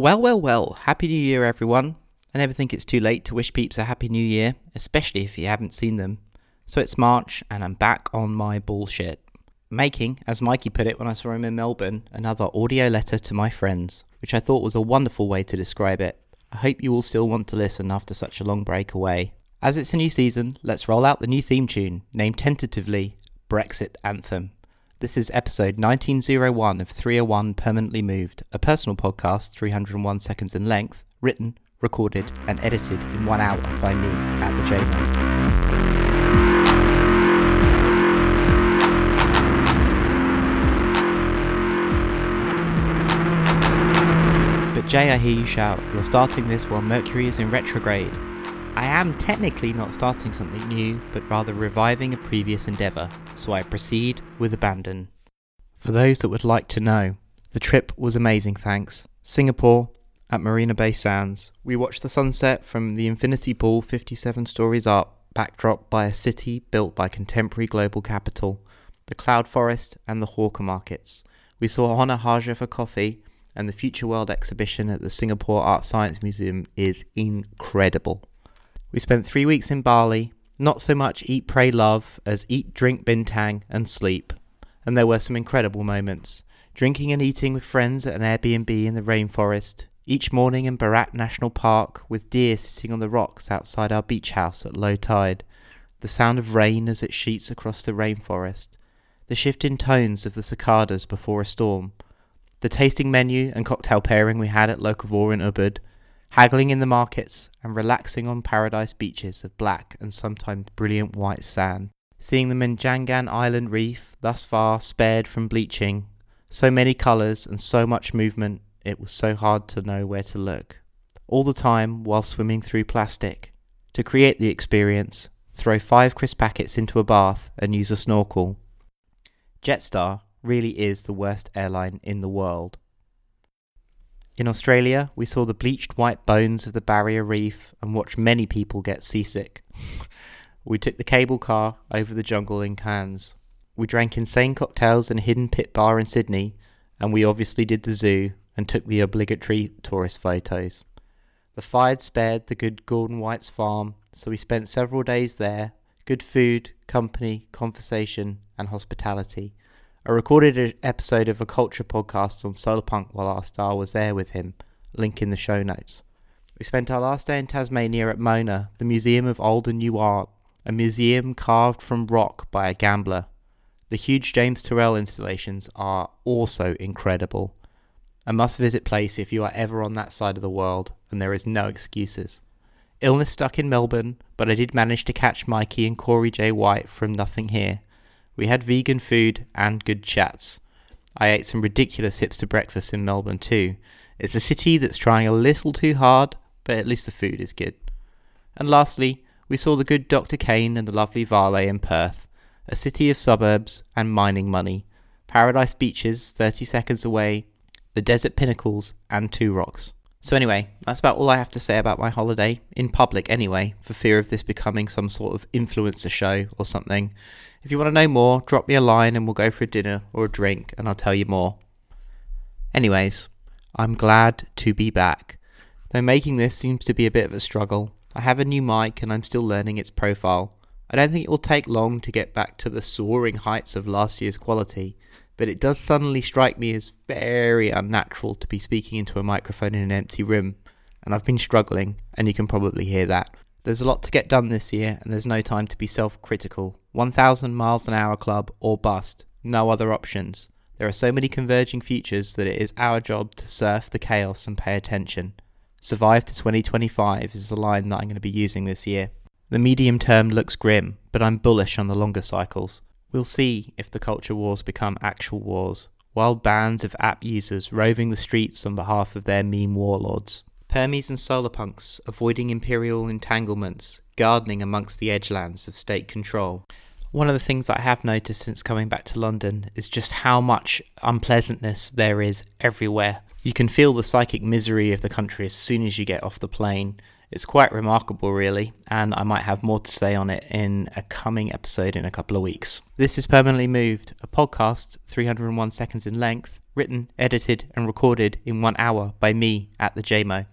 Well, well, well, Happy New Year, everyone. I never think it's too late to wish peeps a Happy New Year, especially if you haven't seen them. So it's March, and I'm back on my bullshit. Making, as Mikey put it when I saw him in Melbourne, another audio letter to my friends, which I thought was a wonderful way to describe it. I hope you all still want to listen after such a long break away. As it's a new season, let's roll out the new theme tune, named tentatively Brexit Anthem. This is episode 1901 of 301 Permanently Moved, a personal podcast 301 seconds in length, written, recorded, and edited in one hour by me at the. But Jay, I hear you shout, you're starting this while Mercury is in retrograde. I am technically not starting something new, but rather reviving a previous endeavour, so I proceed with abandon. For those that would like to know, the trip was amazing, thanks. Singapore, at Marina Bay Sands, we watched the sunset from the infinity pool 57 stories up, backdrop by a city built by contemporary global capital, the cloud forest, and the hawker markets. We saw Hona Haja for coffee, and the Future World exhibition at the Singapore Art Science Museum is incredible. We spent three weeks in Bali, not so much eat, pray, love as eat, drink, bintang, and sleep. And there were some incredible moments. Drinking and eating with friends at an Airbnb in the rainforest, each morning in Barat National Park with deer sitting on the rocks outside our beach house at low tide, the sound of rain as it sheets across the rainforest, the shifting tones of the cicadas before a storm, the tasting menu and cocktail pairing we had at Locavore in Ubud, haggling in the markets and relaxing on paradise beaches of black and sometimes brilliant white sand, seeing the Menjangan Island reef thus far spared from bleaching, so many colours and so much movement it was so hard to know where to look. All the time while swimming through plastic. To create the experience, throw five crisp packets into a bath and use a snorkel. Jetstar really is the worst airline in the world. In Australia, we saw the bleached white bones of the barrier reef and watched many people get seasick. we took the cable car over the jungle in Cairns. We drank insane cocktails in a hidden pit bar in Sydney, and we obviously did the zoo and took the obligatory tourist photos. The fire spared the good Gordon White's farm, so we spent several days there. Good food, company, conversation, and hospitality. I recorded an episode of Occulture podcast on Solarpunk while our star was there with him, link in the show notes. We spent our last day in Tasmania at Mona, the Museum of Old and New Art, a museum carved from rock by a gambler. The huge James Turrell installations are also incredible. A must visit place if you are ever on that side of the world, and there is no excuses. Illness stuck in Melbourne, but I did manage to catch Mikey and Corey J. White from Nothing Here. We had vegan food and good chats. I ate some ridiculous hipster breakfast in Melbourne too. It's a city that's trying a little too hard, but at least the food is good. And lastly, we saw the good Dr. Kane and the lovely Vale in Perth, a city of suburbs and mining money, paradise beaches 30 seconds away, the desert pinnacles, and two rocks. So, anyway, that's about all I have to say about my holiday, in public anyway, for fear of this becoming some sort of influencer show or something. If you want to know more, drop me a line and we'll go for a dinner or a drink and I'll tell you more. Anyways, I'm glad to be back. Though making this seems to be a bit of a struggle, I have a new mic and I'm still learning its profile. I don't think it will take long to get back to the soaring heights of last year's quality, but it does suddenly strike me as very unnatural to be speaking into a microphone in an empty room, and I've been struggling, and you can probably hear that. There's a lot to get done this year, and there's no time to be self critical. 1000 miles an hour club or bust, no other options. There are so many converging futures that it is our job to surf the chaos and pay attention. Survive to 2025 is the line that I'm going to be using this year. The medium term looks grim, but I'm bullish on the longer cycles. We'll see if the culture wars become actual wars. Wild bands of app users roving the streets on behalf of their meme warlords. Permies and solarpunks avoiding imperial entanglements, gardening amongst the edgelands of state control. One of the things I have noticed since coming back to London is just how much unpleasantness there is everywhere. You can feel the psychic misery of the country as soon as you get off the plane. It's quite remarkable, really, and I might have more to say on it in a coming episode in a couple of weeks. This is Permanently Moved, a podcast 301 seconds in length, written, edited, and recorded in one hour by me at the Jaymo.